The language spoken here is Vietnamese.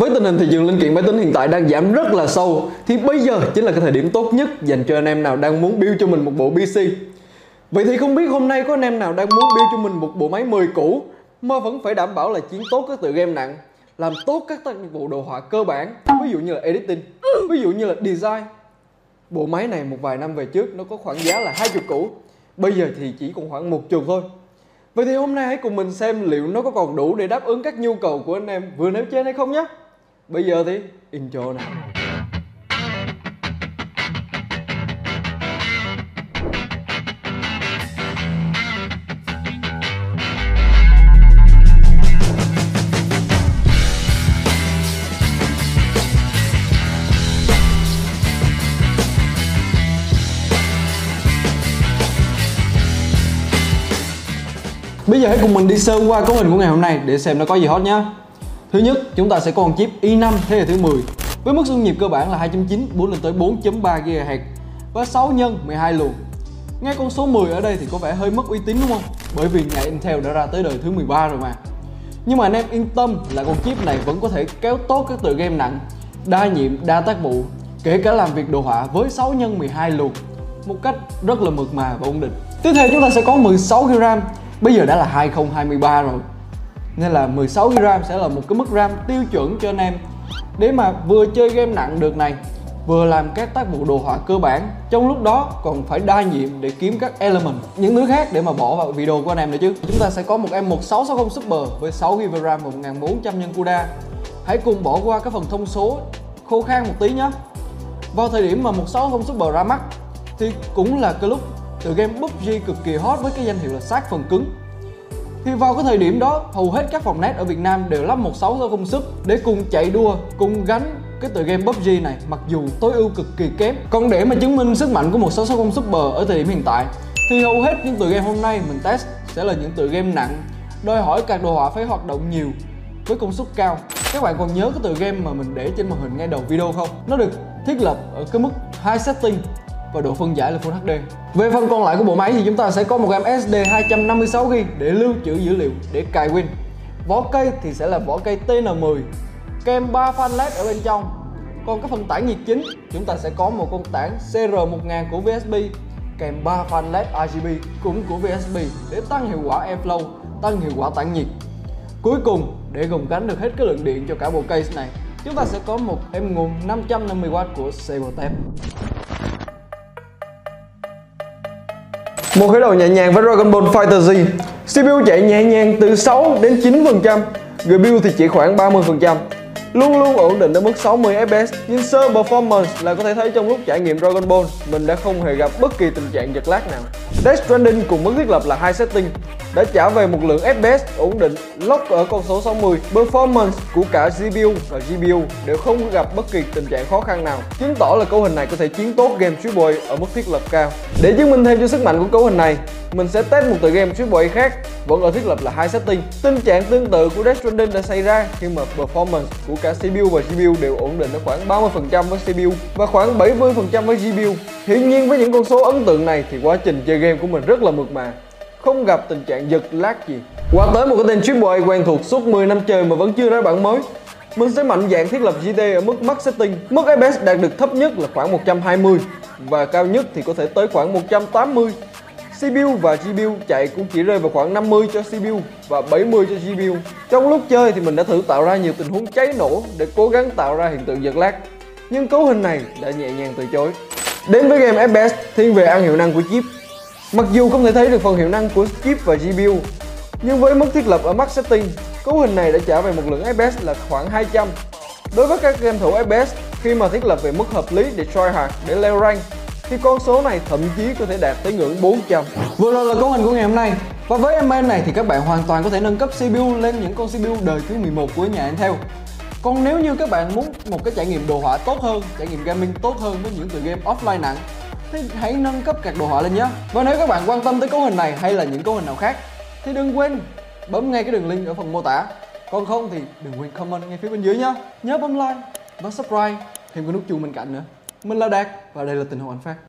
Với tình hình thị trường linh kiện máy tính hiện tại đang giảm rất là sâu thì bây giờ chính là cái thời điểm tốt nhất dành cho anh em nào đang muốn build cho mình một bộ PC. Vậy thì không biết hôm nay có anh em nào đang muốn build cho mình một bộ máy 10 cũ mà vẫn phải đảm bảo là chiến tốt các tựa game nặng, làm tốt các tác vụ đồ họa cơ bản, ví dụ như là editing, ví dụ như là design. Bộ máy này một vài năm về trước nó có khoảng giá là 20 cũ, bây giờ thì chỉ còn khoảng một chục thôi. Vậy thì hôm nay hãy cùng mình xem liệu nó có còn đủ để đáp ứng các nhu cầu của anh em vừa nêu trên hay không nhé. Bây giờ thì intro nào. Bây giờ hãy cùng mình đi sơ qua cấu hình của ngày hôm nay để xem nó có gì hot nhé. Thứ nhất, chúng ta sẽ có con chip i5 thế hệ thứ 10 với mức dung nhịp cơ bản là 2.9 4 lên tới 4.3 GHz và 6 nhân 12 luồng. Nghe con số 10 ở đây thì có vẻ hơi mất uy tín đúng không? Bởi vì nhà Intel đã ra tới đời thứ 13 rồi mà. Nhưng mà anh em yên tâm là con chip này vẫn có thể kéo tốt các tựa game nặng, đa nhiệm, đa tác vụ, kể cả làm việc đồ họa với 6 nhân 12 luồng một cách rất là mượt mà và ổn định. Tiếp theo chúng ta sẽ có 16 GB RAM, bây giờ đã là 2023 rồi nên là 16 GB RAM sẽ là một cái mức RAM tiêu chuẩn cho anh em. Để mà vừa chơi game nặng được này, vừa làm các tác vụ đồ họa cơ bản, trong lúc đó còn phải đa nhiệm để kiếm các element, những thứ khác để mà bỏ vào video của anh em nữa chứ. Chúng ta sẽ có một em 1660 Super với 6 GB RAM và 1400 nhân CUDA. Hãy cùng bỏ qua các phần thông số, khô khan một tí nhé. Vào thời điểm mà 160 Super ra mắt, thì cũng là cái lúc tựa game PUBG cực kỳ hot với cái danh hiệu là sát phần cứng thì vào cái thời điểm đó hầu hết các phòng net ở Việt Nam đều lắp 1660 công suất để cùng chạy đua, cùng gánh cái tựa game PUBG này mặc dù tối ưu cực kỳ kém. Còn để mà chứng minh sức mạnh của 1660 Super ở thời điểm hiện tại thì hầu hết những tựa game hôm nay mình test sẽ là những tựa game nặng, đòi hỏi các đồ họa phải hoạt động nhiều với công suất cao. Các bạn còn nhớ cái tựa game mà mình để trên màn hình ngay đầu video không? Nó được thiết lập ở cái mức high setting và độ phân giải là Full HD. Về phần còn lại của bộ máy thì chúng ta sẽ có một em SD 256GB để lưu trữ dữ liệu để cài Win. Vỏ cây thì sẽ là vỏ cây TN10 kèm 3 fan LED ở bên trong. Còn cái phần tản nhiệt chính chúng ta sẽ có một con tản CR1000 của VSB kèm 3 fan LED RGB cũng của VSB để tăng hiệu quả airflow, tăng hiệu quả tản nhiệt. Cuối cùng, để gồng gánh được hết cái lượng điện cho cả bộ case này, chúng ta sẽ có một em nguồn 550W của Sabletap. Một khởi đầu nhẹ nhàng với Dragon Ball Fighter Z. CPU chạy nhẹ nhàng từ 6 đến 9% GPU thì chỉ khoảng 30% Luôn luôn ổn định ở mức 60 fps Nhưng sơ performance là có thể thấy trong lúc trải nghiệm Dragon Ball, Mình đã không hề gặp bất kỳ tình trạng giật lag nào. Death Stranding cùng mức thiết lập là hai setting đã trả về một lượng FPS ổn định lock ở con số 60. Performance của cả CPU và GPU đều không gặp bất kỳ tình trạng khó khăn nào, chứng tỏ là cấu hình này có thể chiến tốt game Triple ở mức thiết lập cao. Để chứng minh thêm cho sức mạnh của cấu hình này, mình sẽ test một tựa game Triple khác vẫn ở thiết lập là hai setting. Tình trạng tương tự của Death Stranding đã xảy ra khi mà performance của cả CPU và GPU đều ổn định ở khoảng 30% với CPU và khoảng 70% với GPU. Hiển nhiên với những con số ấn tượng này thì quá trình chơi game của mình rất là mượt mà không gặp tình trạng giật lag gì. Qua tới một cái tên Triple A quen thuộc suốt 10 năm chơi mà vẫn chưa ra bản mới. Mình sẽ mạnh dạng thiết lập GT ở mức max setting. Mức FPS đạt được thấp nhất là khoảng 120 và cao nhất thì có thể tới khoảng 180 CPU và GPU chạy cũng chỉ rơi vào khoảng 50 cho CPU và 70 cho GPU Trong lúc chơi thì mình đã thử tạo ra nhiều tình huống cháy nổ để cố gắng tạo ra hiện tượng giật lag Nhưng cấu hình này đã nhẹ nhàng từ chối. Đến với game FPS thiên về ăn hiệu năng của chip. Mặc dù không thể thấy được phần hiệu năng của chip và GPU, nhưng với mức thiết lập ở max setting, cấu hình này đã trả về một lượng FPS là khoảng 200. Đối với các game thủ FPS, khi mà thiết lập về mức hợp lý để try hard, để leo rank, thì con số này thậm chí có thể đạt tới ngưỡng 400. Vừa rồi là cấu hình của ngày hôm nay. Và với MN này thì các bạn hoàn toàn có thể nâng cấp CPU lên những con CPU đời thứ 11 của nhà Intel. Còn nếu như các bạn muốn một cái trải nghiệm đồ họa tốt hơn, trải nghiệm gaming tốt hơn với những tựa game offline nặng thì hãy nâng cấp các đồ họa lên nhé. Và nếu các bạn quan tâm tới cấu hình này hay là những cấu hình nào khác, thì đừng quên bấm ngay cái đường link ở phần mô tả. Còn không thì đừng quên comment ngay phía bên dưới nhé. Nhớ bấm like và subscribe, thêm cái nút chuông bên cạnh nữa. Mình là đạt và đây là tình huống anh phát.